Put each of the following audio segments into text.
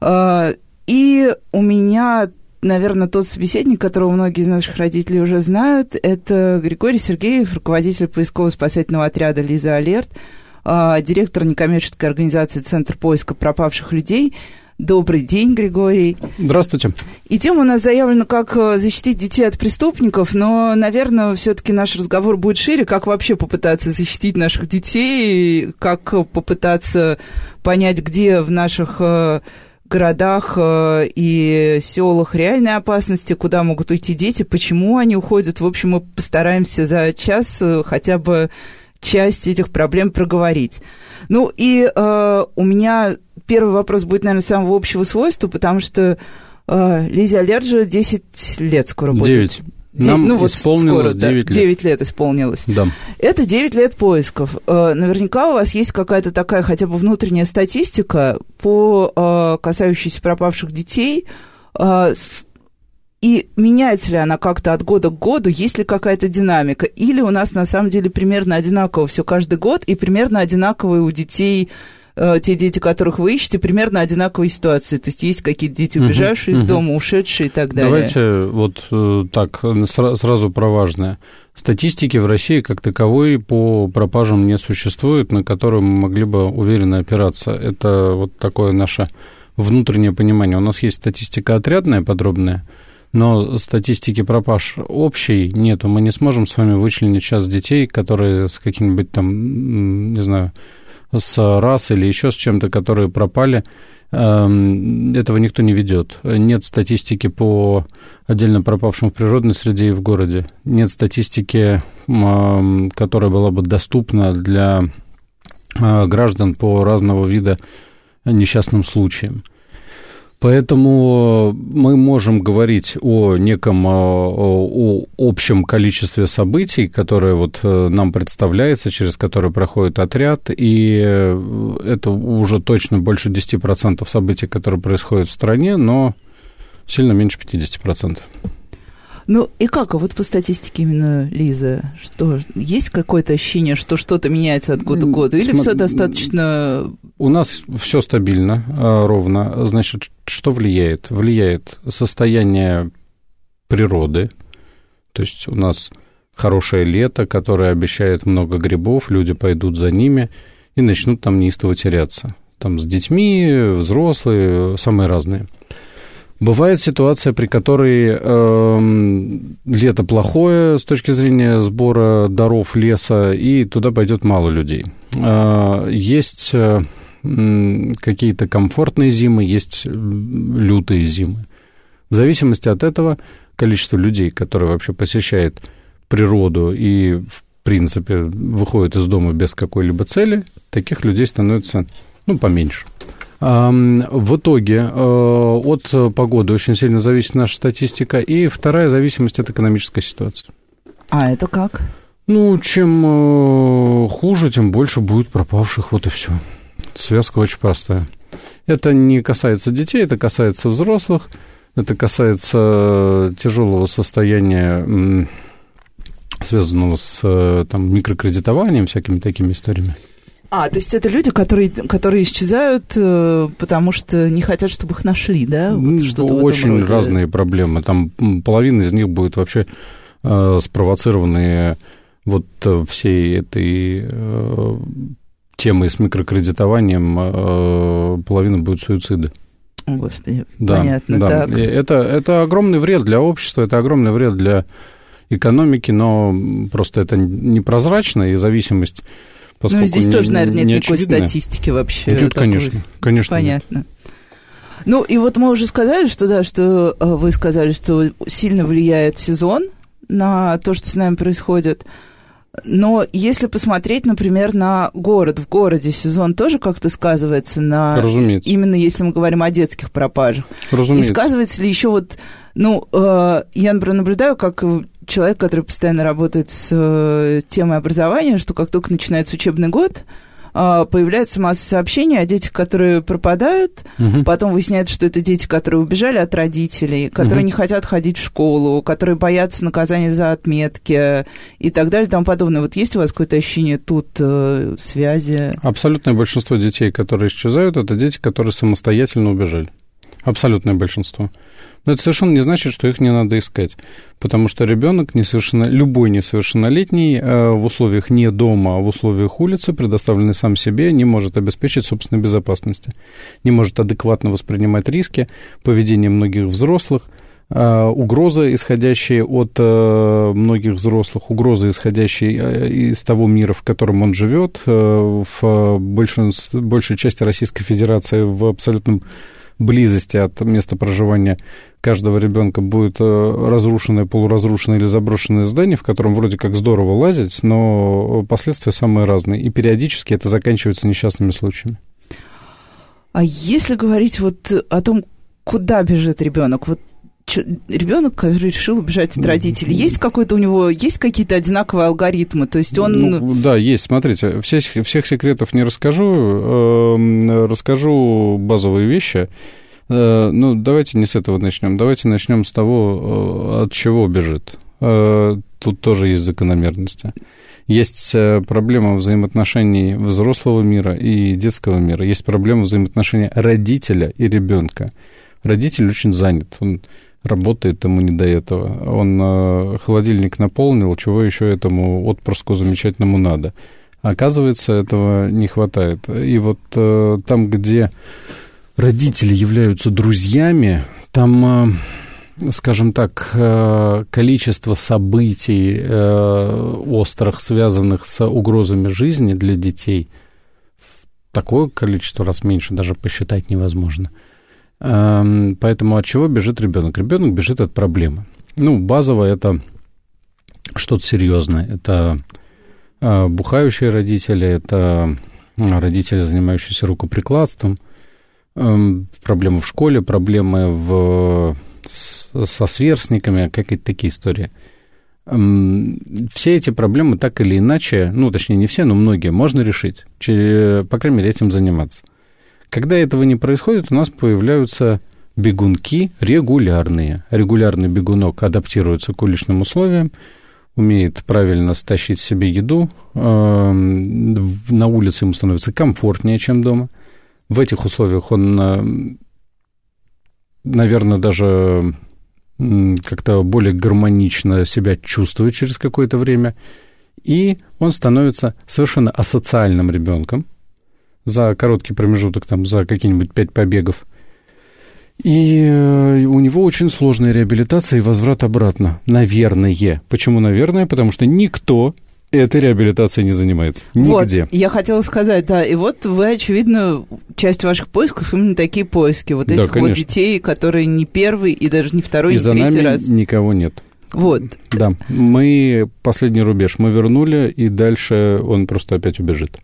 А, и у меня, наверное, тот собеседник, которого многие из наших родителей уже знают, это Григорий Сергеев, руководитель поисково-спасательного отряда «Лиза Алерт», а, директор некоммерческой организации «Центр поиска пропавших людей», Добрый день, Григорий. Здравствуйте. И тема у нас заявлена как э, защитить детей от преступников, но, наверное, все-таки наш разговор будет шире, как вообще попытаться защитить наших детей, как попытаться понять, где в наших э, городах э, и селах реальной опасности, куда могут уйти дети, почему они уходят. В общем, мы постараемся за час хотя бы часть этих проблем проговорить. Ну и э, у меня первый вопрос будет, наверное, самого общего свойства, потому что э, Лизе Аллерджи 10 лет скоро будет. 9. Нам ну, вот исполнилось скоро, 9 да, лет. 9 лет исполнилось. Да. Это 9 лет поисков. Э, наверняка у вас есть какая-то такая хотя бы внутренняя статистика по э, касающейся пропавших детей. Э, и меняется ли она как-то от года к году, есть ли какая-то динамика? Или у нас на самом деле примерно одинаково все каждый год, и примерно одинаковые у детей э, те дети, которых вы ищете, примерно одинаковые ситуации. То есть есть какие-то дети, убежавшие uh-huh, из uh-huh. дома, ушедшие и так далее. Давайте вот э, так, сразу про важное. Статистики в России как таковой по пропажам не существует, на которую мы могли бы уверенно опираться. Это вот такое наше внутреннее понимание. У нас есть статистика отрядная, подробная, но статистики пропаж общей нету. Мы не сможем с вами вычленить сейчас детей, которые с каким-нибудь там, не знаю, с рас или еще с чем-то, которые пропали, эм, этого никто не ведет. Нет статистики по отдельно пропавшим в природной среде и в городе. Нет статистики, эм, которая была бы доступна для э, граждан по разного вида несчастным случаям. Поэтому мы можем говорить о неком о общем количестве событий, которое вот э, нам представляется, через которые проходит отряд, и э, это уже точно больше 10% событий, которые происходят в стране, но сильно меньше 50%. Ну и как, а вот по статистике именно, Лиза, что есть какое-то ощущение, что что-то меняется от года к году, или См... все достаточно... У нас все стабильно, а, ровно. Значит, что влияет? Влияет состояние природы, то есть у нас хорошее лето, которое обещает много грибов, люди пойдут за ними и начнут там неистово теряться. Там с детьми, взрослые, самые разные. Бывает ситуация, при которой э, лето плохое с точки зрения сбора даров леса, и туда пойдет мало людей. Э, есть э, какие-то комфортные зимы, есть лютые зимы. В зависимости от этого количество людей, которые вообще посещают природу и, в принципе, выходят из дома без какой-либо цели, таких людей становится ну, поменьше. В итоге э, от погоды очень сильно зависит наша статистика. И вторая зависимость от экономической ситуации. А это как? Ну, чем э, хуже, тем больше будет пропавших, вот и все. Связка очень простая. Это не касается детей, это касается взрослых, это касается тяжелого состояния, связанного с э, там, микрокредитованием, всякими такими историями. А, то есть это люди, которые, которые исчезают, э, потому что не хотят, чтобы их нашли, да? Вот что-то Очень разные проблемы. Там половина из них будет вообще э, спровоцированы вот э, всей этой э, темой с микрокредитованием, э, половина будет суициды. Господи, да, понятно. Да. Так. Это, это огромный вред для общества, это огромный вред для экономики, но просто это непрозрачно, и зависимость Поскольку ну, здесь не, тоже, наверное, нет никакой статистики вообще. Нет, такой. конечно, конечно. Понятно. Нет. Ну, и вот мы уже сказали, что да, что э, вы сказали, что сильно влияет сезон на то, что с нами происходит. Но если посмотреть, например, на город, в городе сезон тоже как-то сказывается на... Разумеется. Именно если мы говорим о детских пропажах. Разумеется. И сказывается ли еще вот... Ну, э, я, например, наблюдаю, как человек, который постоянно работает с э, темой образования, что как только начинается учебный год, появляется масса сообщений о детях, которые пропадают. Угу. Потом выясняется, что это дети, которые убежали от родителей, которые угу. не хотят ходить в школу, которые боятся наказания за отметки и так далее и тому подобное. Вот есть у вас какое-то ощущение тут э, связи? Абсолютное большинство детей, которые исчезают, это дети, которые самостоятельно убежали. Абсолютное большинство. Но это совершенно не значит, что их не надо искать. Потому что ребенок, несовершенно, любой несовершеннолетний, э, в условиях не дома, а в условиях улицы, предоставленный сам себе, не может обеспечить собственной безопасности. Не может адекватно воспринимать риски, поведение многих взрослых, э, угрозы, исходящие от э, многих взрослых, угрозы, исходящие из того мира, в котором он живет, в большей, большей части Российской Федерации в абсолютном близости от места проживания каждого ребенка будет э, разрушенное, полуразрушенное или заброшенное здание, в котором вроде как здорово лазить, но последствия самые разные. И периодически это заканчивается несчастными случаями. А если говорить вот о том, куда бежит ребенок, вот ребенок, который решил убежать от родителей, есть какой-то у него, есть какие-то одинаковые алгоритмы? То есть он... Ну, да, есть. Смотрите, все, всех секретов не расскажу. Э, расскажу базовые вещи. Э, ну, давайте не с этого начнем. Давайте начнем с того, э, от чего бежит. Э, тут тоже есть закономерности. Есть проблема взаимоотношений взрослого мира и детского мира. Есть проблема взаимоотношений родителя и ребенка. Родитель очень занят. Он работает ему не до этого. Он э, холодильник наполнил, чего еще этому отпрыску замечательному надо. Оказывается, этого не хватает. И вот э, там, где родители являются друзьями, там, э, скажем так, количество событий острых, связанных с угрозами жизни для детей, такое количество раз меньше даже посчитать невозможно – поэтому от чего бежит ребенок? Ребенок бежит от проблемы. Ну, базово это что-то серьезное. Это э, бухающие родители, это э, родители, занимающиеся рукоприкладством, эм, проблемы в школе, проблемы в, со сверстниками, какие-то такие истории. Эм, все эти проблемы так или иначе, ну, точнее, не все, но многие, можно решить, по крайней мере, этим заниматься. Когда этого не происходит, у нас появляются бегунки регулярные. Регулярный бегунок адаптируется к уличным условиям, умеет правильно стащить себе еду, эм, на улице ему становится комфортнее, чем дома. В этих условиях он, э, наверное, даже как-то более гармонично себя чувствует через какое-то время, и он становится совершенно асоциальным ребенком, за короткий промежуток, там, за какие-нибудь пять побегов. И э, у него очень сложная реабилитация и возврат обратно. Наверное. Почему наверное? Потому что никто этой реабилитацией не занимается. Нигде. Вот, я хотела сказать, да, и вот вы, очевидно, часть ваших поисков именно такие поиски. Вот этих да, вот детей, которые не первый и даже не второй, и не за третий нами раз. никого нет. Вот. Да, мы последний рубеж мы вернули, и дальше он просто опять убежит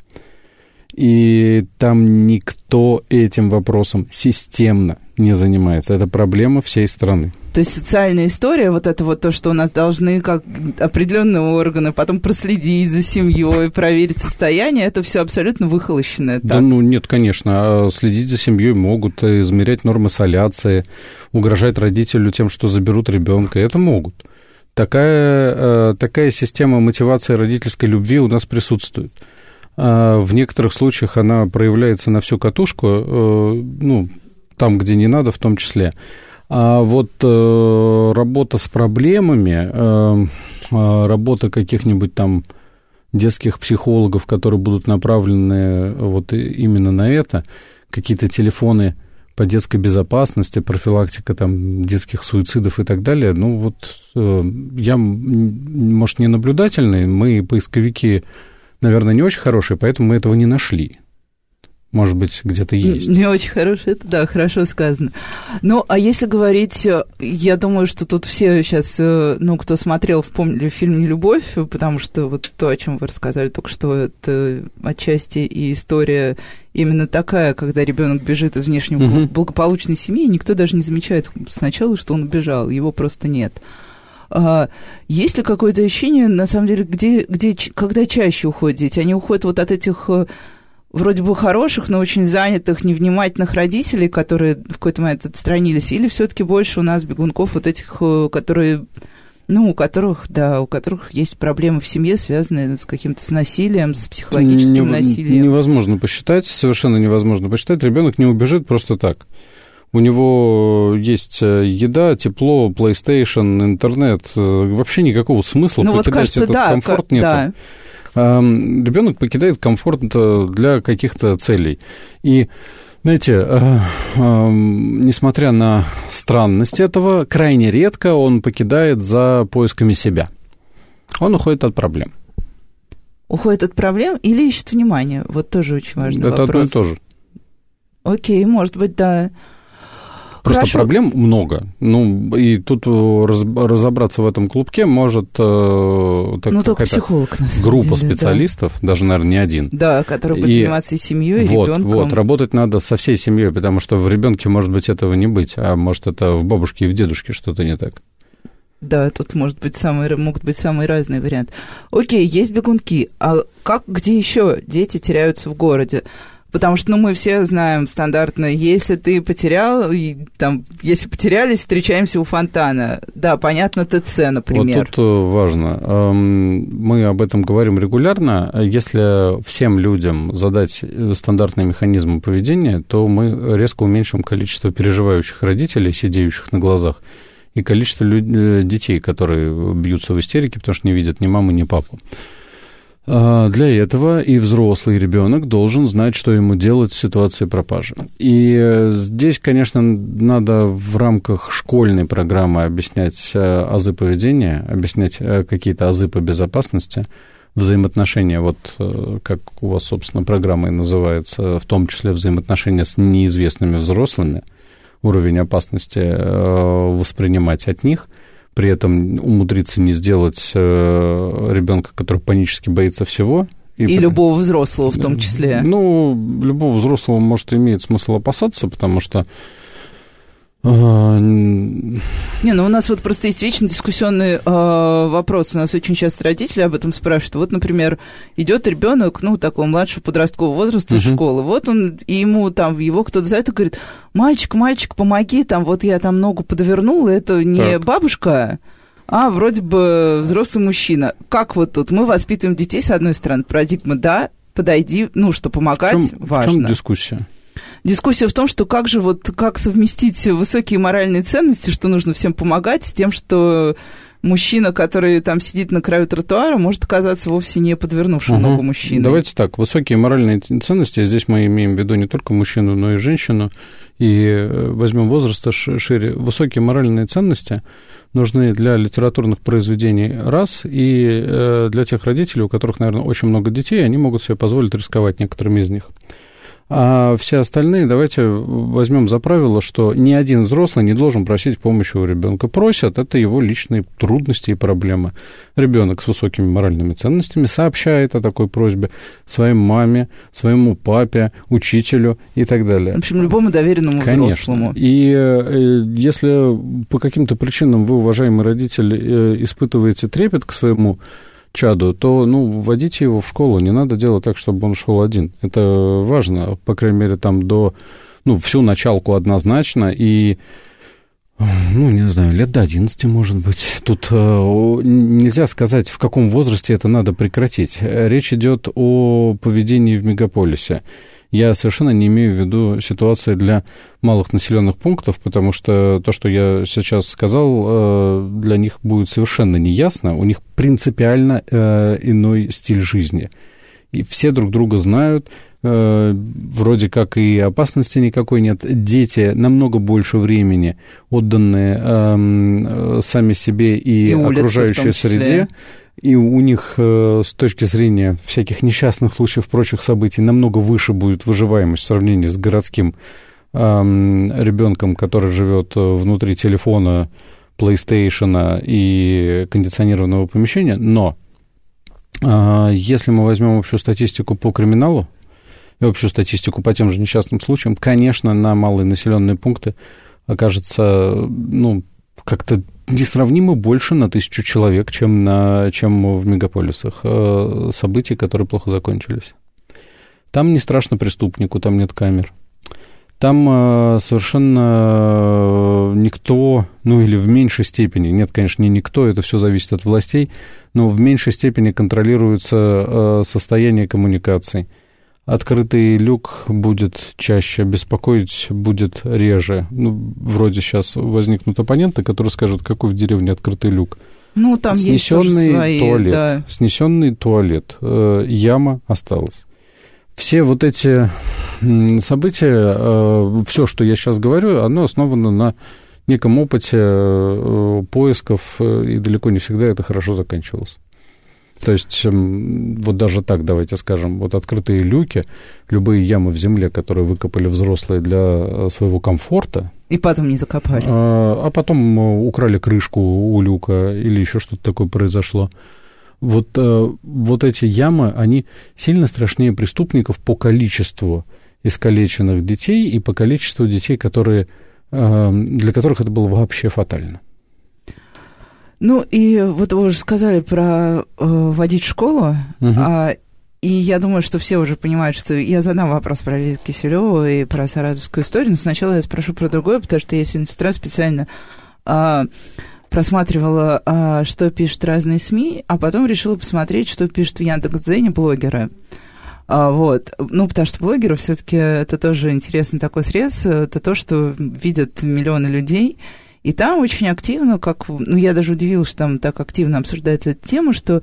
и там никто этим вопросом системно не занимается. Это проблема всей страны. То есть социальная история, вот это вот то, что у нас должны как определенные органы потом проследить за семьей, проверить состояние, это все абсолютно выхолощенное. Да, ну нет, конечно. А следить за семьей могут, измерять нормы соляции, угрожать родителю тем, что заберут ребенка. Это могут. Такая, э, такая система мотивации родительской любви у нас присутствует. А в некоторых случаях она проявляется на всю катушку, э, ну, там, где не надо, в том числе. А вот э, работа с проблемами, э, работа каких-нибудь там детских психологов, которые будут направлены вот именно на это, какие-то телефоны по детской безопасности, профилактика там детских суицидов и так далее. Ну вот я, может, не наблюдательный, мы поисковики наверное, не очень хорошие, поэтому мы этого не нашли. может быть, где-то есть. Не очень хорошее, это да, хорошо сказано. Ну, а если говорить, э, я думаю, что тут все сейчас, э, ну, кто смотрел, вспомнили фильм «Нелюбовь», потому что вот то, о чем вы рассказали только что, это отчасти и история именно такая, когда ребенок бежит из внешнего угу. благополучной семьи, и никто даже не замечает сначала, что он убежал, его просто нет. А, есть ли какое-то ощущение, на самом деле, где, где, когда чаще уходят дети? Они уходят вот от этих э, вроде бы хороших, но очень занятых, невнимательных родителей, которые в какой-то момент отстранились, или все-таки больше у нас бегунков вот этих, э, которые ну, у которых, да, у которых есть проблемы в семье, связанные с каким-то с насилием, с психологическим не, насилием. Невозможно посчитать, совершенно невозможно посчитать. Ребенок не убежит просто так. У него есть э, еда, тепло, PlayStation, интернет. Э, вообще никакого смысла ну, покидать вот, кажется, этот да, комфорт как, нет. Да ребенок покидает комфорт э, для каких-то целей. И знаете, э, э, несмотря на странность этого, крайне редко он покидает за поисками себя. Он уходит от проблем. Уходит от проблем или ищет внимание? Вот тоже очень важный Это вопрос. одно и то же. Окей, может быть, да. Просто Хорошо. проблем много. Ну, и тут э, раз, разобраться в этом клубке может э, так, ну, только психолог, на самом группа деле, специалистов, да. даже, наверное, не один. Да, который будет и заниматься и семьей, и вот, ребенком. Вот, работать надо со всей семьей, потому что в ребенке может быть этого не быть, а может это в бабушке и в дедушке что-то не так. Да, тут может быть самые, могут быть самые разные варианты. Окей, есть бегунки. А как, где еще дети теряются в городе? Потому что, ну, мы все знаем стандартно, если ты потерял, и, там, если потерялись, встречаемся у фонтана. Да, понятно, ТЦ, например. Вот тут э, важно. Эм, мы об этом говорим регулярно. Если всем людям задать э, стандартные механизмы поведения, то мы резко уменьшим количество переживающих родителей, сидеющих на глазах, и количество э, детей, которые бьются в истерике, потому что не видят ни мамы, ни папу. А, для этого и взрослый ребенок должен знать, что ему делать в ситуации пропажи. И э, здесь, конечно, надо в рамках школьной программы объяснять э, азы поведения, объяснять э, какие-то азы по безопасности, взаимоотношения, вот как у вас, собственно, программа и называется, в том числе взаимоотношения с неизвестными взрослыми, уровень опасности воспринимать от них – при этом умудриться не сделать э, ребенка, который панически боится всего. И, и любого взрослого в том числе. Ну, любого взрослого, может, имеет смысл опасаться, потому что не, ну у нас вот просто есть вечно дискуссионный э, вопрос. У нас очень часто родители об этом спрашивают. Вот, например, идет ребенок, ну, такого младшего подросткового возраста uh-huh. из школы. Вот он, и ему там, его кто-то за это говорит, мальчик, мальчик, помоги, там, вот я там ногу подвернул, это не так. бабушка, а вроде бы взрослый мужчина. Как вот тут? Мы воспитываем детей, с одной стороны, парадигма, да, подойди, ну, что помогать в чем, важно. В чем дискуссия? Дискуссия в том, что как же вот, как совместить высокие моральные ценности, что нужно всем помогать, с тем, что мужчина, который там сидит на краю тротуара, может оказаться вовсе не подвернувшим угу. ногу мужчиной. Давайте так, высокие моральные ценности, здесь мы имеем в виду не только мужчину, но и женщину, и э, возьмем возраста шире. Высокие моральные ценности нужны для литературных произведений раз, и э, для тех родителей, у которых, наверное, очень много детей, они могут себе позволить рисковать некоторыми из них. А все остальные, давайте возьмем за правило, что ни один взрослый не должен просить помощи у ребенка. Просят, это его личные трудности и проблемы. Ребенок с высокими моральными ценностями сообщает о такой просьбе своей маме, своему папе, учителю и так далее. В общем, любому доверенному Конечно. взрослому. И э, если по каким-то причинам вы, уважаемый родитель, э, испытываете трепет к своему чаду, то, ну, вводите его в школу, не надо делать так, чтобы он шел один. Это важно, по крайней мере, там до, ну, всю началку однозначно, и ну, не знаю, лет до 11, может быть. Тут э, нельзя сказать, в каком возрасте это надо прекратить. Речь идет о поведении в мегаполисе. Я совершенно не имею в виду ситуации для малых населенных пунктов, потому что то, что я сейчас сказал, э, для них будет совершенно неясно. У них принципиально э, иной стиль жизни. И все друг друга знают, э, вроде как и опасности никакой нет. Дети намного больше времени отданные э, сами себе и, и окружающей среде. И у них э, с точки зрения всяких несчастных случаев, прочих событий, намного выше будет выживаемость в сравнении с городским э, ребенком, который живет внутри телефона, PlayStation и кондиционированного помещения. Но если мы возьмем общую статистику по криминалу и общую статистику по тем же несчастным случаям, конечно, на малые населенные пункты окажется, ну, как-то несравнимо больше на тысячу человек, чем, на, чем в мегаполисах э, событий, которые плохо закончились. Там не страшно преступнику, там нет камер. Там э, совершенно никто, ну или в меньшей степени, нет, конечно, не никто, это все зависит от властей, но в меньшей степени контролируется э, состояние коммуникаций открытый люк будет чаще, беспокоить будет реже. Ну, вроде сейчас возникнут оппоненты, которые скажут, какой в деревне открытый люк. Ну, там снесенный есть свои, туалет, да. снесенный туалет, э, яма осталась. Все вот эти события, э, все, что я сейчас говорю, оно основано на неком опыте э, поисков, и далеко не всегда это хорошо заканчивалось. То есть, эм, вот даже так, давайте скажем, вот открытые люки, любые ямы в земле, которые выкопали взрослые для э, своего комфорта. И потом не закопали. А, а потом э, украли крышку у люка или еще что-то такое произошло. Вот, э, вот эти ямы, они сильно страшнее преступников по количеству искалеченных детей и по количеству детей, которые, для которых это было вообще фатально. Ну, и вот вы уже сказали про э, водить в школу, угу. а, и я думаю, что все уже понимают, что я задам вопрос про Лизу Киселеву и про саратовскую историю, но сначала я спрошу про другое, потому что я сегодня с утра специально а, просматривала, а, что пишут разные СМИ, а потом решила посмотреть, что пишут в Яндекс.Дзене блогеры. А, вот. Ну, потому что блогеры все-таки это тоже интересный такой срез. Это то, что видят миллионы людей, и там очень активно, как, ну, я даже удивилась, что там так активно обсуждается эта тема, что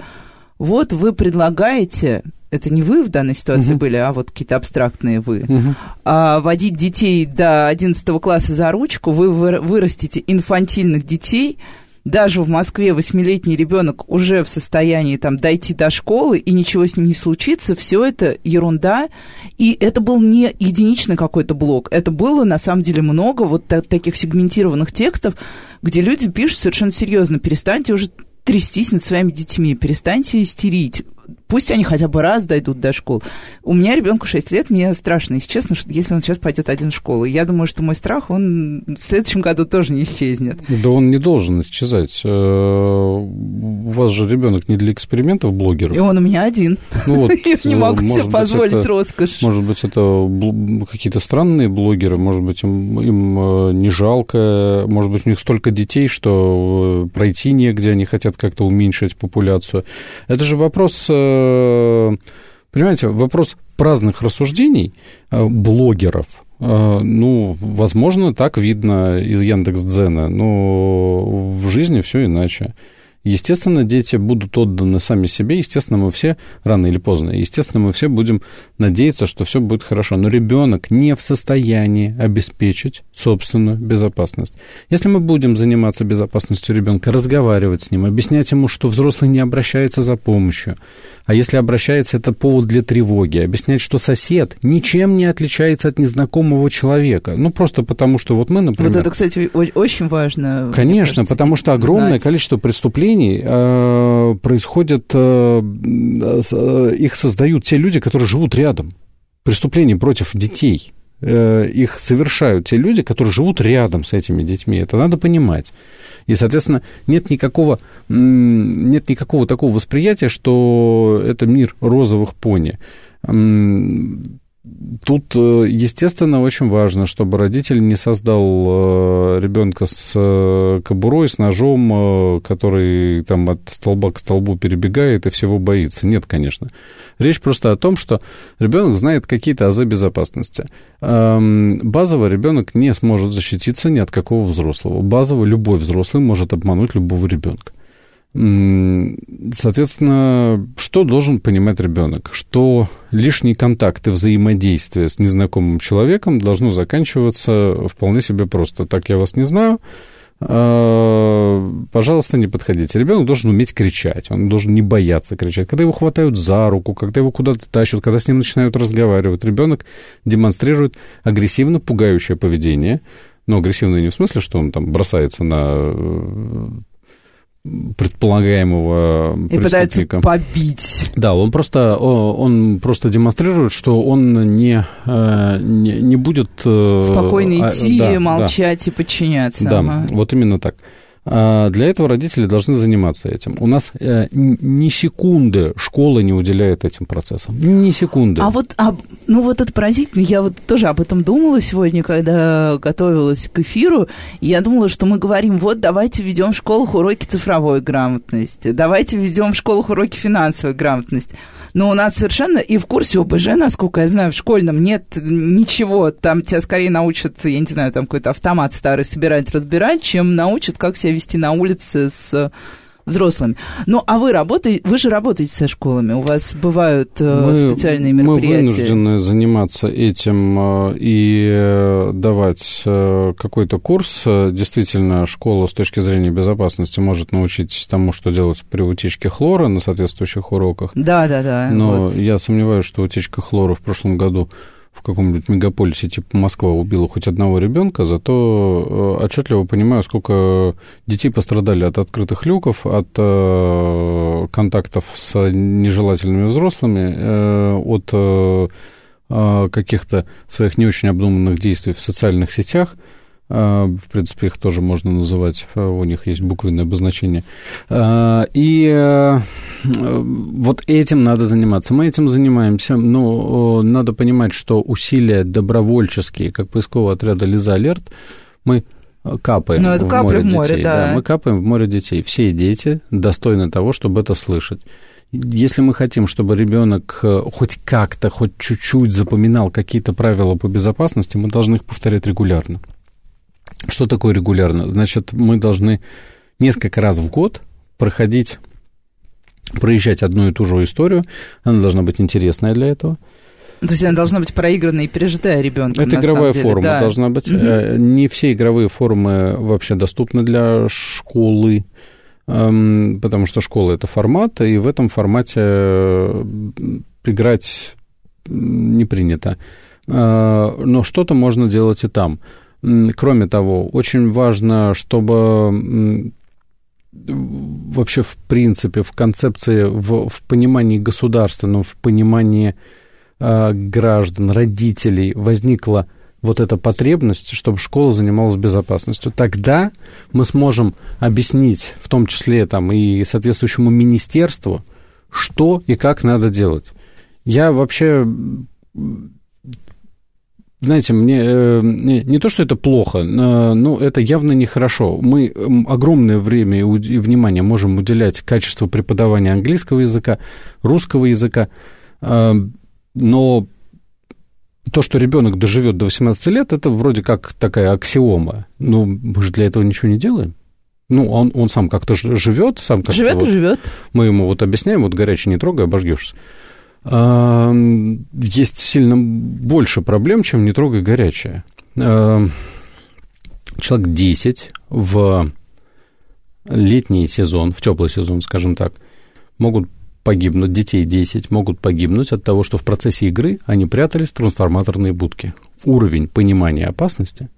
вот вы предлагаете, это не вы в данной ситуации угу. были, а вот какие-то абстрактные вы, угу. а, водить детей до 11 класса за ручку, вы вырастите инфантильных детей, даже в Москве восьмилетний ребенок уже в состоянии там дойти до школы и ничего с ним не случится, все это ерунда. И это был не единичный какой-то блок, это было на самом деле много вот таких сегментированных текстов, где люди пишут совершенно серьезно, перестаньте уже трястись над своими детьми, перестаньте истерить пусть они хотя бы раз дойдут до школы. У меня ребенку 6 лет, мне страшно, если честно, что если он сейчас пойдет один в школу. Я думаю, что мой страх, он в следующем году тоже не исчезнет. Да он не должен исчезать. Э, у вас же ребенок не для экспериментов блогеров. И он у меня один. Ну вот, Я не могу себе позволить это, роскошь. Может быть, это какие-то странные блогеры, может быть, им, им э, не жалко, может быть, у них столько детей, что э, пройти негде, они хотят как-то уменьшить популяцию. Это же вопрос Э, понимаете, вопрос праздных рассуждений э, блогеров, э, ну, возможно, так видно из Яндекс.Дзена, но в жизни все иначе. Естественно, дети будут отданы сами себе, естественно, мы все, рано или поздно, естественно, мы все будем надеяться, что все будет хорошо. Но ребенок не в состоянии обеспечить собственную безопасность. Если мы будем заниматься безопасностью ребенка, разговаривать с ним, объяснять ему, что взрослый не обращается за помощью, а если обращается, это повод для тревоги, объяснять, что сосед ничем не отличается от незнакомого человека. Ну, просто потому, что вот мы, например... Вот это, кстати, очень важно. Конечно, кажется, потому что огромное знать. количество преступлений э, происходит, э, э, их создают те люди, которые живут рядом. Преступления против детей – их совершают те люди, которые живут рядом с этими детьми. Это надо понимать. И, соответственно, нет никакого, нет никакого такого восприятия, что это мир розовых пони. Тут, э, естественно, очень важно, чтобы родитель не создал э, ребенка с э, кобурой, с ножом, который там от столба к столбу перебегает и всего боится. Нет, конечно. Речь просто о том, что ребенок знает какие-то азы безопасности. Эм, базово ребенок не сможет защититься ни от какого взрослого. Базово любой взрослый может обмануть любого ребенка. Соответственно, что должен понимать ребенок? Что лишние контакты, взаимодействие с незнакомым человеком должно заканчиваться вполне себе просто. Так я вас не знаю, а, пожалуйста, не подходите. Ребенок должен уметь кричать, он должен не бояться кричать. Когда его хватают за руку, когда его куда-то тащат, когда с ним начинают разговаривать, ребенок демонстрирует агрессивно пугающее поведение. Но агрессивное не в смысле, что он там бросается на предполагаемого и пытается побить. Да, он просто, он просто демонстрирует, что он не, э, не, не будет... Э, Спокойно а, идти, да, молчать да. и подчиняться. Да, ага. вот именно так. А, для этого родители должны заниматься этим. У нас э, ни секунды школа не уделяет этим процессам. Ни секунды. А вот, а, ну вот это поразительно. Я вот тоже об этом думала сегодня, когда готовилась к эфиру. Я думала, что мы говорим, вот давайте введем в школах уроки цифровой грамотности, давайте введем в школах уроки финансовой грамотности но у нас совершенно и в курсе ОБЖ, насколько я знаю, в школьном нет ничего. Там тебя скорее научат, я не знаю, там какой-то автомат старый собирать, разбирать, чем научат, как себя вести на улице с взрослыми. Ну, а вы работаете, вы же работаете со школами, у вас бывают э, мы, специальные мероприятия. Мы вынуждены заниматься этим э, и э, давать какой-то курс. Действительно, школа с точки зрения безопасности может научить тому, что делать при утечке хлора на соответствующих уроках. Да, да, да. Но вот. я сомневаюсь, что утечка хлора в прошлом году в каком-нибудь мегаполисе типа Москва убила хоть одного ребенка, зато э, отчетливо понимаю, сколько детей пострадали от открытых люков, от э, контактов с нежелательными взрослыми, э, от каких-то своих не очень обдуманных действий в социальных сетях – в принципе, их тоже можно называть, а, у них есть буквенное обозначение. А, и э, вот этим надо заниматься. Мы этим занимаемся, но надо понимать, что усилия добровольческие, как поискового отряда «Лиза Алерт», мы капаем Но ну, это в море, в море. Да. да, мы капаем в море детей. Все дети достойны того, чтобы это слышать. Если мы хотим, чтобы ребенок э, хоть как-то, хоть чуть-чуть запоминал какие-то правила по безопасности, мы должны их повторять регулярно. Что такое регулярно? Значит, мы должны несколько раз в год проходить, проезжать одну и ту же историю. Она должна быть интересная для этого. То есть она должна быть проигранной и пережитая ребенком. Это игровая форма да. должна быть. Угу. Не все игровые формы вообще доступны для школы, эм, потому что школа это формат, и в этом формате э, играть не принято. Э, но что-то можно делать и там. Кроме того, очень важно, чтобы вообще в принципе, в концепции, в, в понимании государственном, в понимании э, граждан, родителей возникла вот эта потребность, чтобы школа занималась безопасностью. Тогда мы сможем объяснить, в том числе там, и соответствующему министерству, что и как надо делать. Я вообще знаете, мне э, не, не то, что это плохо, но это явно нехорошо. Мы огромное время и внимание можем уделять качеству преподавания английского языка, русского языка, э, но то, что ребенок доживет до 18 лет, это вроде как такая аксиома. Но мы же для этого ничего не делаем. Ну, он, он сам как-то живет, сам как-то... Живет вот, и живет. Мы ему вот объясняем, вот горячий не трогай, обожгешься есть сильно больше проблем, чем не трогай горячее. Человек 10 в летний сезон, в теплый сезон, скажем так, могут погибнуть, детей 10 могут погибнуть от того, что в процессе игры они прятались в трансформаторные будки. Уровень понимания опасности,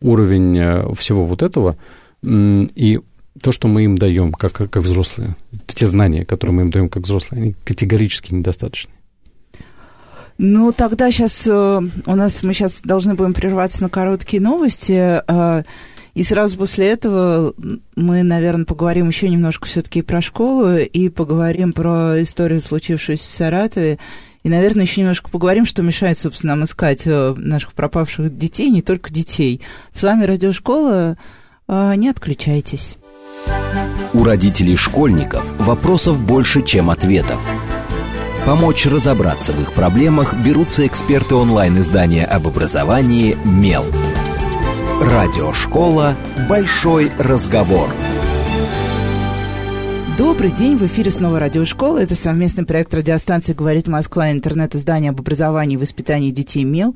уровень э, всего вот этого и то, что мы им даем, как, как взрослые, те знания, которые мы им даем как взрослые, они категорически недостаточны. Ну, тогда сейчас э, у нас мы сейчас должны будем прерваться на короткие новости. Э, и сразу после этого мы, наверное, поговорим еще немножко все-таки про школу и поговорим про историю, случившуюся в Саратове. И, наверное, еще немножко поговорим, что мешает, собственно, нам искать э, наших пропавших детей, не только детей. С вами Радиошкола. Не отключайтесь. У родителей школьников вопросов больше, чем ответов. Помочь разобраться в их проблемах берутся эксперты онлайн-издания об образовании «Мел». Радиошкола «Большой разговор». Добрый день, в эфире снова радиошкола. Это совместный проект радиостанции «Говорит Москва» интернет-издание об образовании и воспитании детей МЕЛ.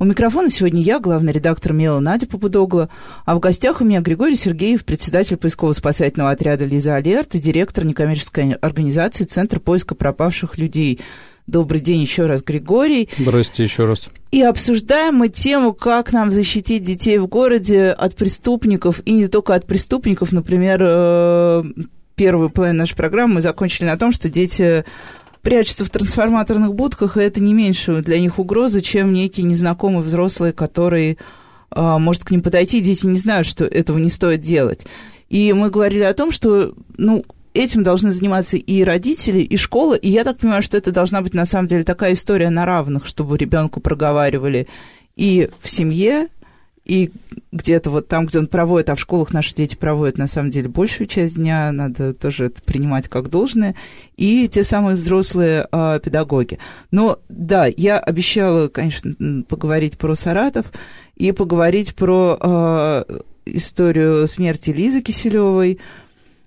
У микрофона сегодня я, главный редактор МЕЛа Надя Попудогла, а в гостях у меня Григорий Сергеев, председатель поисково-спасательного отряда «Лиза Алерт» и директор некоммерческой организации «Центр поиска пропавших людей». Добрый день еще раз, Григорий. Здравствуйте еще раз. И обсуждаем мы тему, как нам защитить детей в городе от преступников, и не только от преступников, например, э, первую половину нашей программы мы закончили на том, что дети прячутся в трансформаторных будках, и это не меньше для них угрозы, чем некий незнакомый взрослый, который а, может к ним подойти, дети не знают, что этого не стоит делать. И мы говорили о том, что, ну, этим должны заниматься и родители, и школа, и я так понимаю, что это должна быть на самом деле такая история на равных, чтобы ребенку проговаривали и в семье, и где-то вот там, где он проводит, а в школах наши дети проводят, на самом деле, большую часть дня, надо тоже это принимать как должное, и те самые взрослые э, педагоги. Но да, я обещала, конечно, поговорить про Саратов и поговорить про э, историю смерти Лизы Киселевой,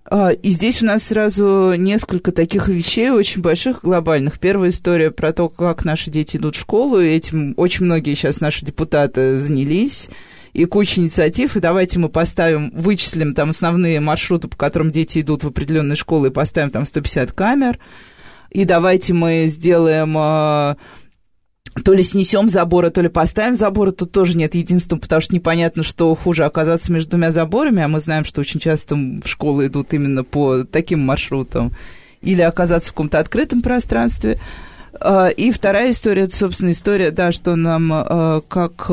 и здесь у нас сразу несколько таких вещей очень больших, глобальных. Первая история про то, как наши дети идут в школу, и этим очень многие сейчас наши депутаты занялись и куча инициатив, и давайте мы поставим, вычислим там основные маршруты, по которым дети идут в определенные школы, и поставим там 150 камер, и давайте мы сделаем а, то ли снесем заборы, то ли поставим заборы, тут тоже нет единства, потому что непонятно, что хуже оказаться между двумя заборами, а мы знаем, что очень часто в школы идут именно по таким маршрутам, или оказаться в каком-то открытом пространстве. А, и вторая история, это, собственно, история, да, что нам а, как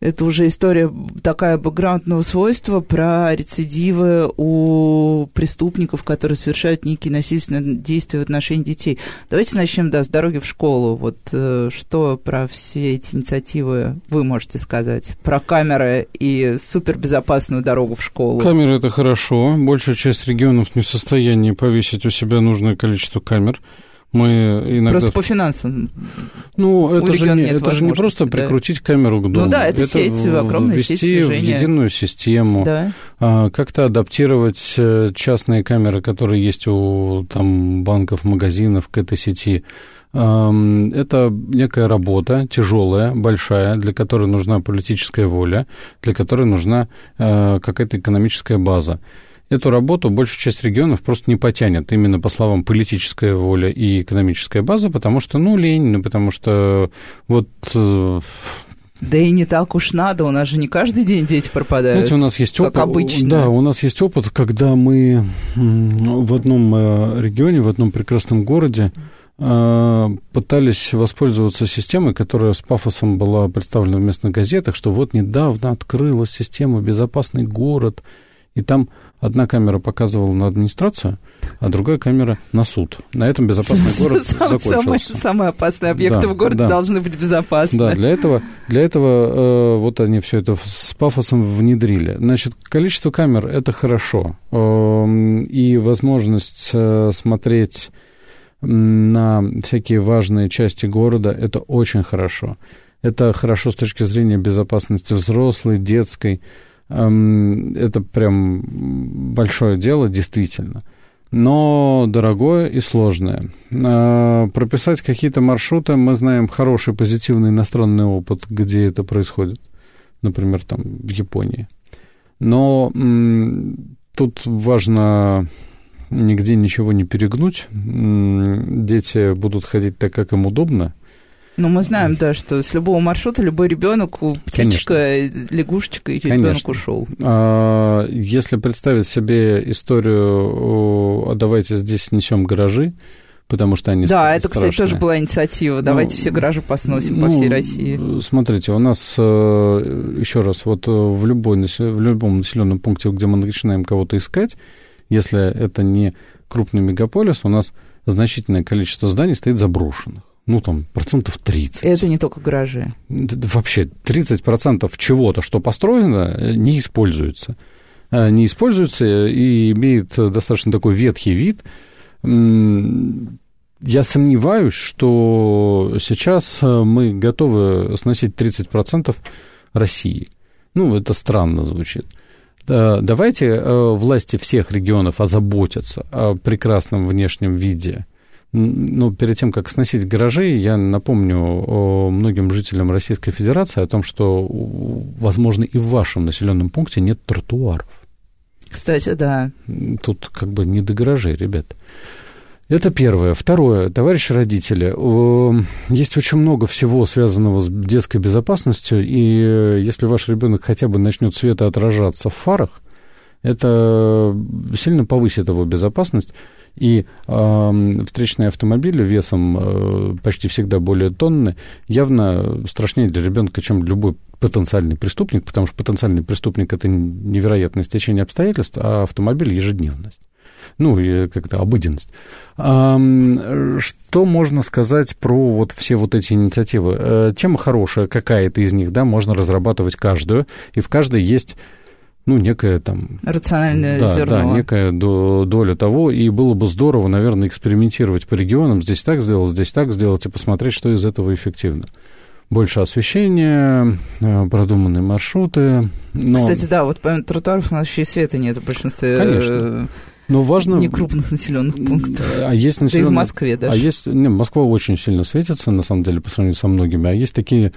это уже история такая бэкграундного свойства про рецидивы у преступников, которые совершают некие насильственные действия в отношении детей. Давайте начнем, да, с дороги в школу. Вот э, что про все эти инициативы вы можете сказать? Про камеры и супербезопасную дорогу в школу. Камеры – это хорошо. Большая часть регионов не в состоянии повесить у себя нужное количество камер. Мы иногда... Просто по финансам. Ну, это, же не, это же не просто да. прикрутить камеру к дому. Ну да, это, это сеть, огромная ввести сеть в единую систему, да. а, как-то адаптировать э, частные камеры, которые есть у там, банков, магазинов к этой сети. Это некая работа, тяжелая, большая, для которой нужна политическая воля, для которой нужна э, какая-то экономическая база. Эту работу большая часть регионов просто не потянет, именно по словам политическая воля и экономическая база, потому что, ну, лень, ну, потому что вот... Э, да и не так уж надо, у нас же не каждый день дети пропадают. Знаете, у нас есть как опыт. обычно. Да, у нас есть опыт, когда мы в одном э, регионе, в одном прекрасном городе э, пытались воспользоваться системой, которая с пафосом была представлена в местных газетах, что вот недавно открылась система «Безопасный город», и там одна камера показывала на администрацию, а другая камера на суд. На этом безопасный город закончился. Самые, самые опасные объекты да, в городе да. должны быть безопасны. Да, для этого, для этого э, вот они все это с пафосом внедрили. Значит, количество камер – это хорошо. Э, и возможность э, смотреть на всякие важные части города – это очень хорошо. Это хорошо с точки зрения безопасности взрослой, детской, это прям большое дело, действительно. Но дорогое и сложное. Э, прописать какие-то маршруты, мы знаем хороший позитивный иностранный опыт, где это происходит. Например, там в Японии. Но тут важно нигде ничего не перегнуть. Дети будут ходить так, как им удобно, но мы знаем, да, что с любого маршрута любой ребенок, птичка, Конечно. лягушечка, и ребенок ушел. А, если представить себе историю, а давайте здесь снесем гаражи, потому что они Да, это, страшные. кстати, тоже была инициатива. Давайте ну, все гаражи посносим ну, по всей России. Смотрите, у нас, э, еще раз, вот э, в, любой, в любом населенном пункте, где мы начинаем кого-то искать, если это не крупный мегаполис, у нас значительное количество зданий стоит заброшенных ну, там, процентов 30. Это не только гаражи. Вообще, 30 процентов чего-то, что построено, э, не используется. Э, не используется и имеет достаточно такой ветхий вид. Я сомневаюсь, что сейчас э, мы готовы сносить 30 процентов России. Ну, это странно звучит. Давайте власти всех регионов озаботятся о прекрасном внешнем виде. Ну, перед тем, как сносить гаражи, я напомню многим жителям Российской Федерации о том, что, возможно, и в вашем населенном пункте нет тротуаров. Кстати, да. Тут как бы не до гаражей, ребят. Это первое. Второе. Товарищи родители, есть очень много всего, связанного с детской безопасностью, и э, если ваш ребенок хотя бы начнет светоотражаться в фарах, это сильно повысит его безопасность. И э, встречные автомобили весом э, почти всегда более тонны явно страшнее для ребенка, чем любой потенциальный преступник, потому что потенциальный преступник это невероятное стечение обстоятельств, а автомобиль ежедневность ну, как-то обыденность. Что можно сказать про вот все вот эти инициативы? Э, тема хорошая, какая-то из них, да, можно разрабатывать каждую, и в каждой есть ну, некая там... Рациональное да, зерно. Да, некая доля того, и было бы здорово, наверное, экспериментировать по регионам, здесь так сделать, здесь так сделать, и посмотреть, что из этого эффективно. Больше освещения, э, продуманные маршруты. Но... Кстати, да, вот помимо тротуаров у нас еще и света нет в большинстве Конечно. Но важно... Некрупных населенных пунктов. А есть населенные... Да и в Москве даже. А есть... Не, Москва очень сильно светится, на самом деле, по сравнению со многими. А есть такие э,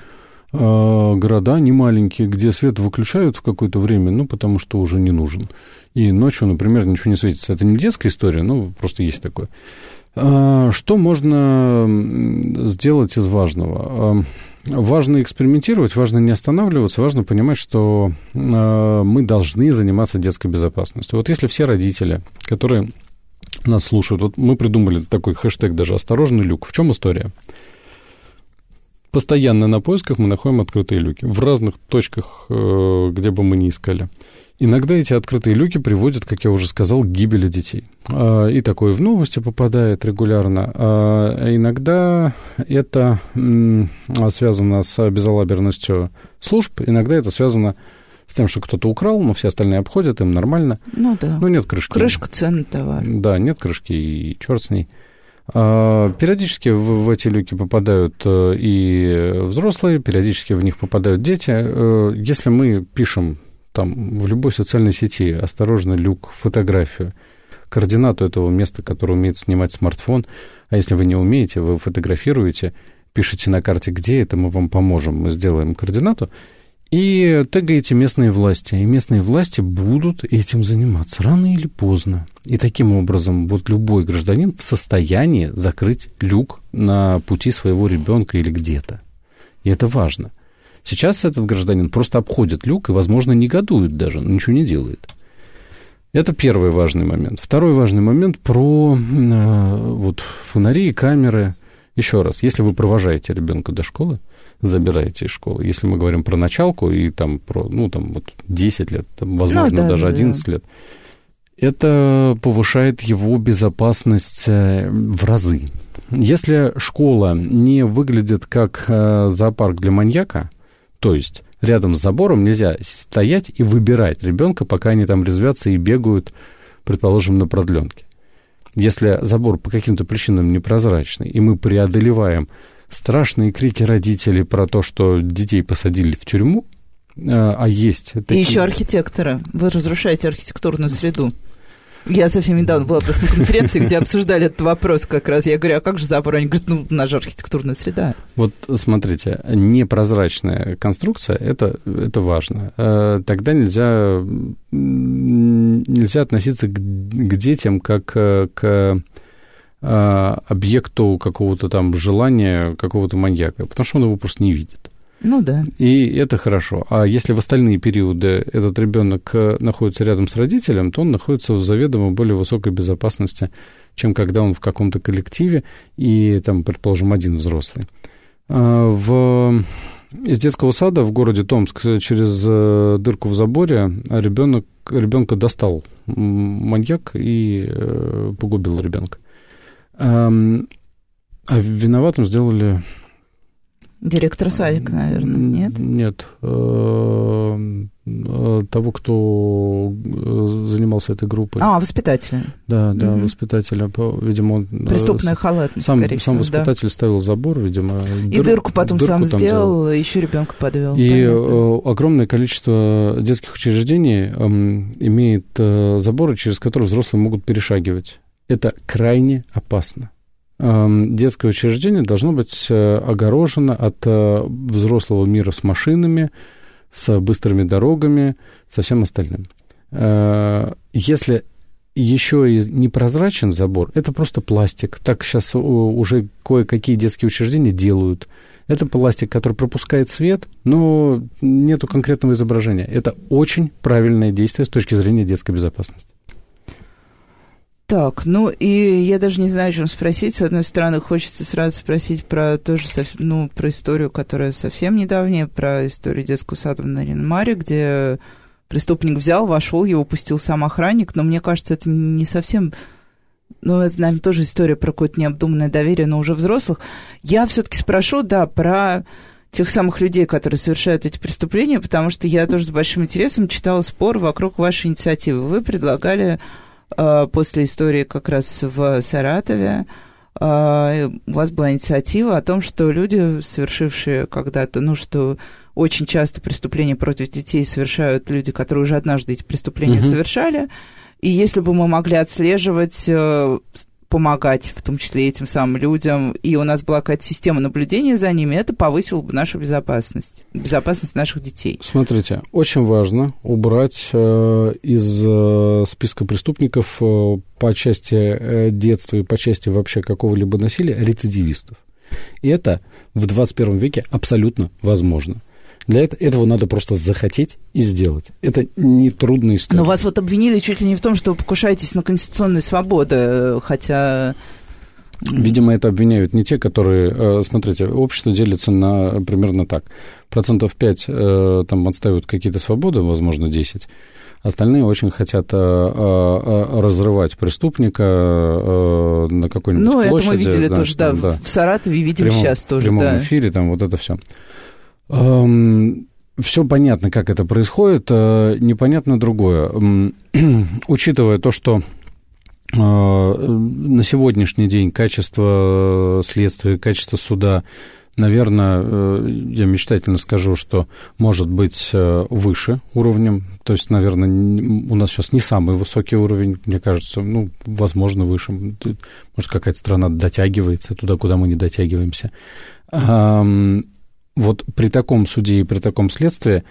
города, не маленькие, где свет выключают в какое-то время, ну, потому что уже не нужен. И ночью, например, ничего не светится. Это не детская история, ну, просто есть такое. А, что можно сделать из важного? важно экспериментировать, важно не останавливаться, важно понимать, что э, мы должны заниматься детской безопасностью. Вот если все родители, которые нас слушают, вот мы придумали такой хэштег даже «Осторожный люк». В чем история? Постоянно на поисках мы находим открытые люки в разных точках, э, где бы мы ни искали. Иногда эти открытые люки приводят, как я уже сказал, к гибели детей. А, и такое в новости попадает регулярно. А иногда это связано с безалаберностью служб, иногда это связано с тем, что кто-то украл, но все остальные обходят, им нормально. Ну да. Ну нет крышки. Крышка ценный товар. Да, нет крышки, и черт с ней. А, периодически в, в эти люки попадают э, и взрослые, периодически в них попадают дети. Э, если мы пишем там в любой социальной сети осторожно люк, фотографию, координату этого места, которое умеет снимать смартфон. А если вы не умеете, вы фотографируете, пишите на карте, где это, мы вам поможем, мы сделаем координату, и тегаете местные власти. И местные власти будут этим заниматься рано или поздно. И таким образом вот любой гражданин в состоянии закрыть люк на пути своего ребенка или где-то. И это важно – Сейчас этот гражданин просто обходит люк и, возможно, негодует даже, ничего не делает. Это первый важный момент. Второй важный момент про э, вот, фонари и камеры. Еще раз, если вы провожаете ребенка до школы, забираете из школы. Если мы говорим про началку и там про, ну, там вот 10 лет, там, возможно, ну, да, даже 11 да. лет, это повышает его безопасность э, в разы. Если школа не выглядит как э, зоопарк для маньяка, то есть рядом с забором нельзя стоять и выбирать ребенка, пока они там резвятся и бегают, предположим, на продленке. Если забор по каким-то причинам непрозрачный, и мы преодолеваем страшные крики родителей про то, что детей посадили в тюрьму, э, а есть... Такие... И еще архитектора. Вы разрушаете архитектурную среду. Я совсем недавно была просто на конференции, где обсуждали этот вопрос как раз. Я говорю, а как же забор? Они говорят, ну, же архитектурная среда. Вот смотрите, непрозрачная конструкция, это, это важно. Э, тогда нельзя, нельзя относиться к, к детям как э, к э, объекту какого-то там желания какого-то маньяка, потому что он его просто не видит. Ну да. И это хорошо. А если в остальные периоды этот ребенок э, находится рядом с родителем, то он находится в заведомо более высокой безопасности, чем когда он в каком-то коллективе и там, предположим, один взрослый. А в из детского сада в городе Томск через э, дырку в заборе ребенок, ребенка достал маньяк и э, погубил ребенка. А виноватым сделали Директор садика, наверное, нет? Нет. Э, э, того, кто э, занимался этой группой. А, воспитателя. Да, да, угу. воспитателя. Видимо, он... Преступная халатность, сам, сам всего, воспитатель да. ставил забор, видимо. И дыр, дырку потом дырку сам сделал, делал. еще ребенка подвел. И понятно. огромное количество детских учреждений э, имеет заборы, через которые взрослые могут перешагивать. Это крайне опасно детское учреждение должно быть э, огорожено от э, взрослого мира с машинами, с быстрыми дорогами, со всем остальным. Э, если еще и непрозрачен забор, это просто пластик. Так сейчас уже кое-какие детские учреждения делают. Это пластик, который пропускает свет, но нету конкретного изображения. Это очень правильное действие с точки зрения детской безопасности. Так, ну и я даже не знаю, о чем спросить. С одной стороны, хочется сразу спросить про тоже, ну, про историю, которая совсем недавняя, про историю детского сада в Наринмаре, где преступник взял, вошел, его пустил сам охранник, но мне кажется, это не совсем... Ну, это, наверное, тоже история про какое-то необдуманное доверие, но уже взрослых. Я все-таки спрошу, да, про тех самых людей, которые совершают эти преступления, потому что я тоже с большим интересом читала спор вокруг вашей инициативы. Вы предлагали после истории как раз в Саратове, э, у вас была инициатива о том, что люди, совершившие когда-то, ну, что очень часто преступления против детей совершают люди, которые уже однажды эти преступления угу. совершали, и если бы мы могли отслеживать э, помогать, в том числе этим самым людям, и у нас была какая-то система наблюдения за ними, это повысило бы нашу безопасность, безопасность наших детей. Смотрите, очень важно убрать э, из э, списка преступников э, по части э, детства и по части вообще какого-либо насилия рецидивистов. И это в 21 веке абсолютно возможно. Для этого надо просто захотеть и сделать. Это не трудная история. Но вас вот обвинили чуть ли не в том, что вы покушаетесь на конституционные свободы, хотя... Видимо, это обвиняют не те, которые... Э, смотрите, общество делится на примерно так. Процентов 5 э, там отстаивают какие-то свободы, возможно, 10. Остальные очень хотят разрывать преступника на какой-нибудь ну, площади. Ну, это мы видели да, тоже, да, да, в Саратове видим прямом, сейчас тоже, В прямом да. эфире, там вот это все. Все понятно, как это происходит, э, непонятно другое. Учитывая то, что э, на сегодняшний день качество следствия, качество суда, наверное, э, я мечтательно скажу, что может быть выше уровнем. То есть, наверное, у нас сейчас не самый высокий уровень, мне кажется, ну, возможно, выше. Может, какая-то страна дотягивается туда, куда мы не дотягиваемся вот при таком суде и при таком следствии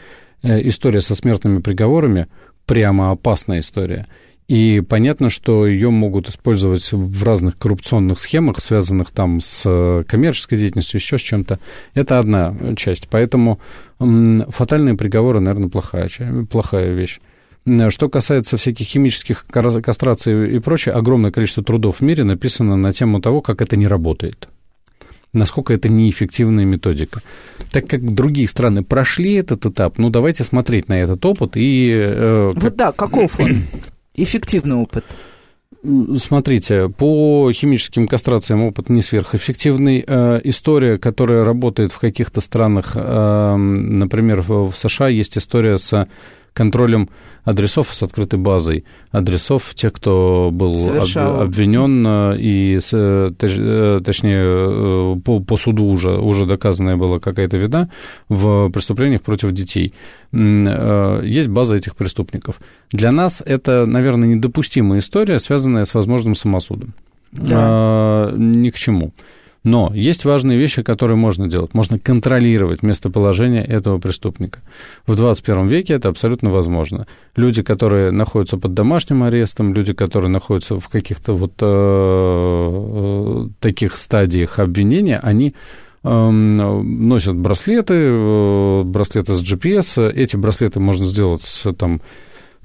э, история со смертными приговорами прямо опасная история. И понятно, что ее могут использовать в разных коррупционных схемах, связанных там с э, коммерческой деятельностью, еще с чем-то. Это одна часть. Поэтому фатальные приговоры, наверное, плохая, плохая вещь. Что касается всяких химических кастраций и прочее, огромное количество трудов в мире написано на тему того, как это не работает насколько это неэффективная методика. Так как другие страны прошли этот этап, ну давайте смотреть на этот опыт и... Э. Вот да, каков он? Эффективный опыт. Смотрите, по химическим кастрациям опыт не сверхэффективный. Э, история, которая работает в каких-то странах, э, например, в США есть история с контролем адресов с открытой базой, адресов тех, кто был Совершал. обвинен, э, и, э, э, точнее, по, по суду уже, уже доказанная была какая-то вина в преступлениях против детей. Есть база этих преступников. Для нас это, наверное, недопустимая история, связанная с возможным самосудом. Да. А, ни к чему. Но есть важные вещи, которые можно делать. Можно контролировать местоположение этого преступника. В 21 веке это абсолютно возможно. Люди, которые находятся под домашним арестом, люди, которые находятся в каких-то вот э, э, таких стадиях обвинения, они эм, носят браслеты, э, браслеты с GPS. Эти браслеты можно сделать с там,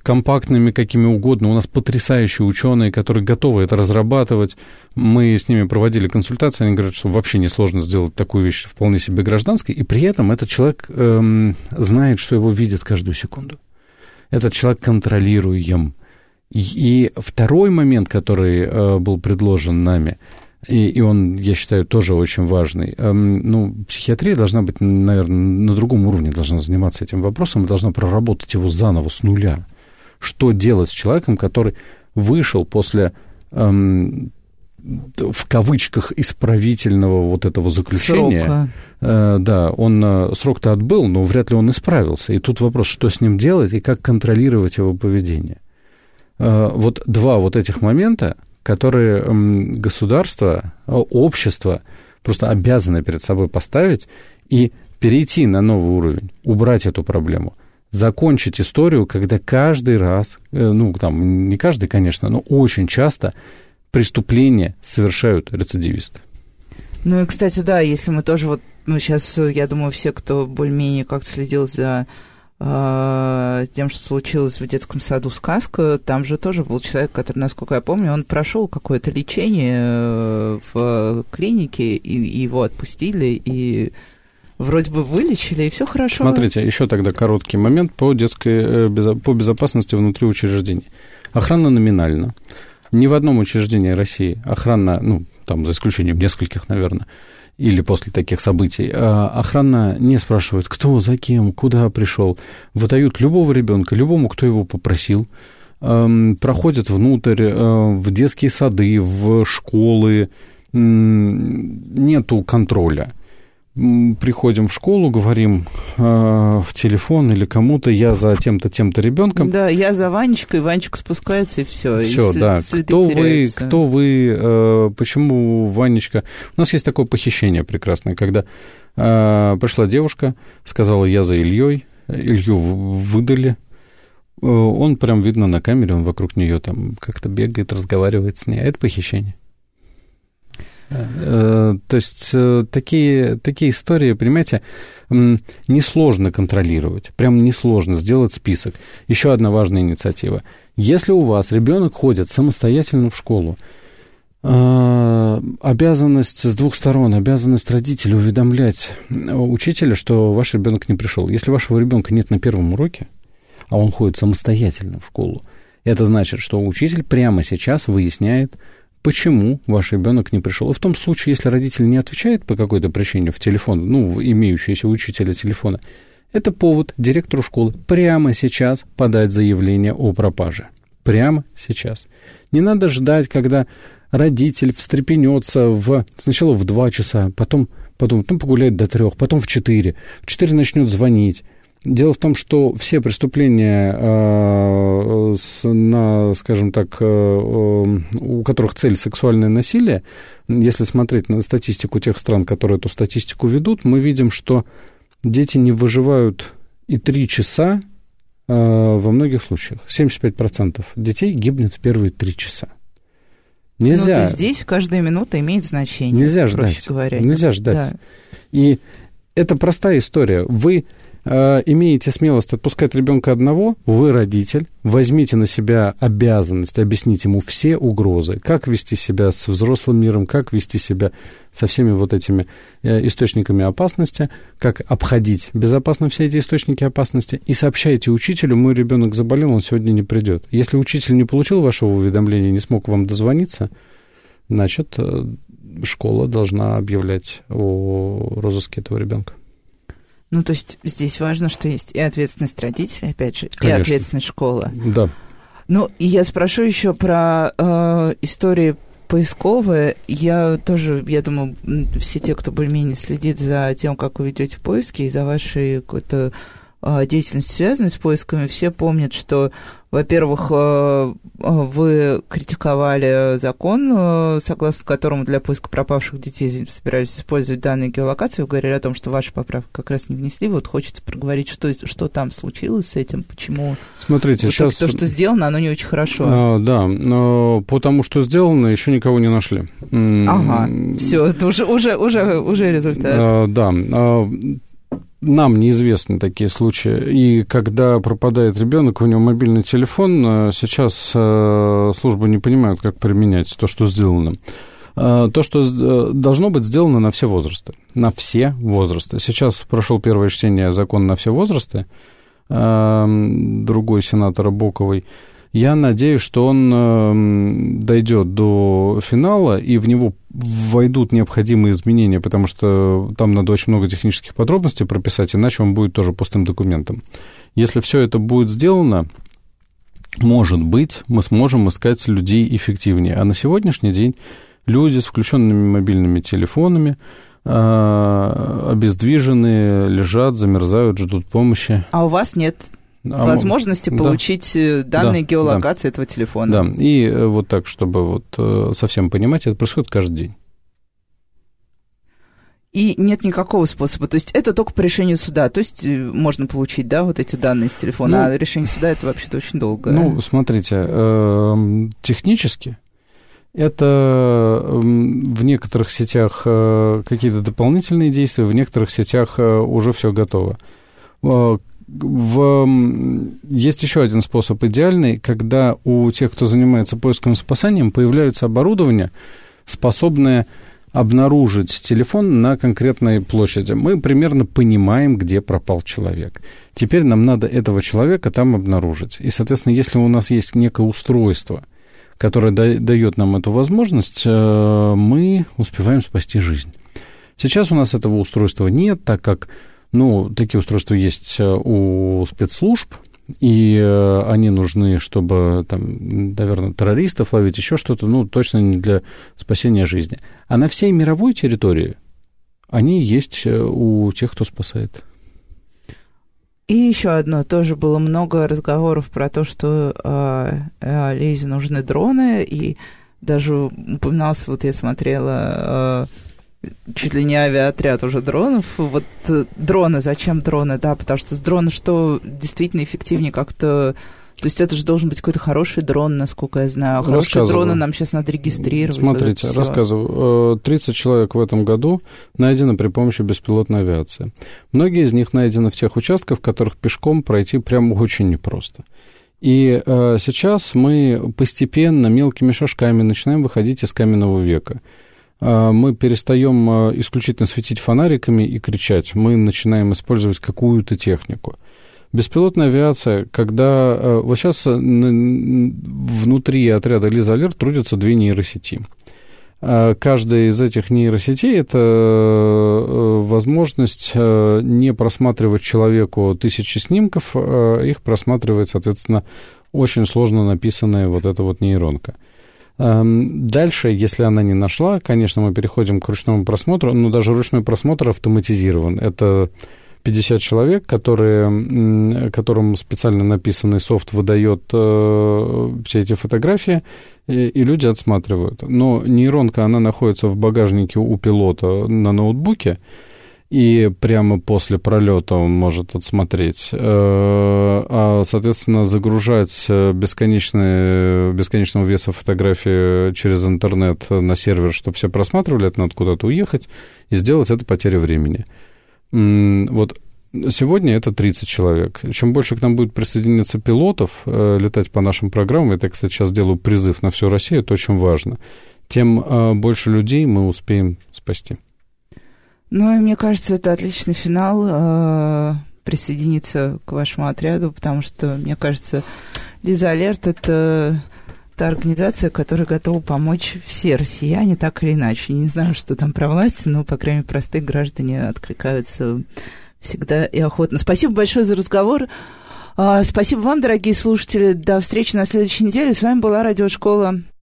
компактными, какими угодно. У нас потрясающие ученые, которые готовы это разрабатывать. Мы с ними проводили консультации, они говорят, что вообще несложно сделать такую вещь вполне себе гражданской, и при этом этот человек эм, знает, что его видят каждую секунду. Этот человек контролируем. И, второй момент, который э, был предложен нами, и, и он, я считаю, тоже очень важный. Эм, ну, психиатрия должна быть, наверное, на другом уровне должна заниматься этим вопросом и должна проработать его заново с нуля. Что делать с человеком, который вышел после эм, в кавычках исправительного вот этого заключения. Срока. Э, да, он э, срок-то отбыл, но вряд ли он исправился. И тут вопрос, что с ним делать и как контролировать его поведение. Э, вот два вот этих момента, которые э, государство, общество просто обязаны перед собой поставить и перейти на новый уровень, убрать эту проблему – закончить историю, когда каждый раз, э, ну, там, не каждый, конечно, но очень часто преступления совершают рецидивисты. Ну и, кстати, да, если мы тоже вот, ну, сейчас, я думаю, все, кто более-менее как-то следил за э, тем, что случилось в детском саду «Сказка», там же тоже был человек, который, насколько я помню, он прошел какое-то лечение э, в клинике, и его отпустили, и вроде бы вылечили, и все хорошо. Смотрите, еще тогда короткий момент по детской э, по безопасности внутри учреждений. Охрана номинальна. Ни в одном учреждении России охрана, ну, там, за исключением нескольких, наверное, или после таких событий, а охрана не спрашивает, кто, за кем, куда пришел. Выдают любого ребенка, любому, кто его попросил, эм, проходят внутрь, э, в детские сады, в школы, нету контроля приходим в школу, говорим э, в телефон или кому-то, я за тем-то, тем-то ребенком. Да, я за Ванечкой, Ванечка спускается, и все. Все, и да. Кто вы, кто вы, э, почему Ванечка... У нас есть такое похищение прекрасное, когда э, пришла девушка, сказала, я за Ильей, Илью выдали, э, он прям видно на камере, он вокруг нее там как-то бегает, разговаривает с ней. А это похищение. Э, то есть э, такие, такие истории, понимаете, несложно контролировать, прям несложно сделать список. Еще одна важная инициатива. Если у вас ребенок ходит самостоятельно в школу, э, обязанность с двух сторон, обязанность родителя уведомлять учителя, что ваш ребенок не пришел. Если вашего ребенка нет на первом уроке, а он ходит самостоятельно в школу, это значит, что учитель прямо сейчас выясняет, почему ваш ребенок не пришел. И в том случае, если родитель не отвечает по какой-то причине в телефон, ну, имеющийся у учителя телефона, это повод директору школы прямо сейчас подать заявление о пропаже. Прямо сейчас. Не надо ждать, когда родитель встрепенется в, сначала в 2 часа, потом подумает, ну, погуляет до 3, потом в 4, в 4 начнет звонить, Дело в том, что все преступления, э, с, на, скажем так, э, у которых цель сексуальное насилие, если смотреть на статистику тех стран, которые эту статистику ведут, мы видим, что дети не выживают и три часа э, во многих случаях. 75% детей гибнет в первые три часа. Нельзя. Ну, здесь каждая минута имеет значение. Нельзя ждать. Говоря. Нельзя ждать. Да. И это простая история. Вы Э, имеете смелость отпускать ребенка одного, вы родитель, возьмите на себя обязанность объяснить ему все угрозы, как вести себя с взрослым миром, как вести себя со всеми вот этими э, источниками опасности, как обходить безопасно все эти источники опасности, и сообщайте учителю, мой ребенок заболел, он сегодня не придет. Если учитель не получил вашего уведомления, не смог вам дозвониться, значит, э, школа должна объявлять о розыске этого ребенка. Ну, то есть здесь важно, что есть и ответственность родителей, опять же, Конечно. и ответственность школы. Да. Ну, и я спрошу еще про э, истории поисковые. Я тоже, я думаю, все те, кто более-менее следит за тем, как вы ведете поиски, и за вашей какой-то деятельностью, связанной с поисками, все помнят, что во-первых, э, э, вы критиковали закон, э, согласно которому для поиска пропавших детей собирались использовать данные геолокации. Вы говорили о том, что ваши поправки как раз не внесли. Вот хочется проговорить, что, что там случилось с этим, почему Смотрите, вот сейчас... то, что сделано, оно не очень хорошо. А, да, но по тому, что сделано, еще никого не нашли. Ага, все, это уже, уже, уже, уже результат. Да, а, нам неизвестны такие случаи. И когда пропадает ребенок, у него мобильный телефон, э, сейчас э, службы не понимают, как применять то, что сделано. Э, то, что должно быть сделано на все возрасты. На все возрасты. Сейчас прошел первое чтение закона на все возрасты, другой сенатора Боковой. Я надеюсь, что он дойдет до финала, и в него войдут необходимые изменения, потому что там надо очень много технических подробностей прописать, иначе он будет тоже пустым документом. Если все это будет сделано, может быть, мы сможем искать людей эффективнее. А на сегодняшний день люди с включенными мобильными телефонами, а, обездвиженные, лежат, замерзают, ждут помощи. А у вас нет возможности да. получить э, данные да, геолокации да. этого телефона. Да, и э, вот так, чтобы вот э, совсем понимать, это происходит каждый день. И нет никакого способа. То есть это только по решению суда. То есть можно получить, да, вот эти данные с телефона, ну, а решение суда это вообще-то очень долго. Ну, смотрите, эм, технически это в некоторых сетях какие-то дополнительные действия, в некоторых сетях уже все готово. В... Есть еще один способ идеальный, когда у тех, кто занимается поиском и спасанием, появляется оборудование, способное обнаружить телефон на конкретной площади. Мы примерно понимаем, где пропал человек. Теперь нам надо этого человека там обнаружить. И, соответственно, если у нас есть некое устройство – которая дает нам эту возможность, э, мы успеваем спасти жизнь. Сейчас у нас этого устройства нет, так как, ну, такие устройства есть э, у спецслужб, и э, они нужны, чтобы, там, наверное, террористов ловить, еще что-то, ну, точно не для спасения жизни. А на всей мировой территории они есть у тех, кто спасает. И еще одно, тоже было много разговоров про то, что э, э, Лизе нужны дроны, и даже упоминался, вот я смотрела, э, чуть ли не авиаотряд уже дронов. Вот э, дроны, зачем дроны, да, потому что с дрона что действительно эффективнее как-то то есть это же должен быть какой-то хороший дрон, насколько я знаю. Хорошие дроны нам сейчас надо регистрировать. Смотрите, вот рассказываю. 30 э, человек в этом году найдены при помощи беспилотной авиации. Многие из них найдены в тех участках, в которых пешком пройти прям очень непросто. И э, сейчас мы постепенно, мелкими шажками начинаем выходить из каменного века. Э, мы перестаем э, исключительно светить фонариками и кричать. Мы начинаем использовать какую-то технику. Беспилотная авиация, когда... Э, вот сейчас внутри отряда Лиза Алерт трудятся две нейросети. Каждая из этих нейросетей – это возможность не просматривать человеку тысячи снимков, их просматривает, соответственно, очень сложно написанная вот эта вот нейронка. Эм, дальше, если она не нашла, конечно, мы переходим к ручному просмотру, но даже ручной просмотр автоматизирован. Это 50 человек, которые, которым специально написанный софт выдает э, все эти фотографии, и, и люди отсматривают. Но нейронка, она находится в багажнике у пилота на ноутбуке, и прямо после пролета он может отсмотреть. Э, а, соответственно, загружать бесконечные, бесконечного веса фотографии через интернет на сервер, чтобы все просматривали, это надо куда-то уехать, и сделать это потеря времени. Вот Сегодня это 30 человек. Чем больше к нам будет присоединиться пилотов, э, летать по нашим программам, это, кстати, сейчас делаю призыв на всю Россию, это очень важно, тем э, больше людей мы успеем спасти. Ну, и мне кажется, это отличный финал э, присоединиться к вашему отряду, потому что, мне кажется, Лиза Алерт — это та организация, которая готова помочь все россияне, так или иначе. Не знаю, что там про власти, но, по крайней мере, простые граждане откликаются всегда и охотно. Спасибо большое за разговор. А, спасибо вам, дорогие слушатели. До встречи на следующей неделе. С вами была Радиошкола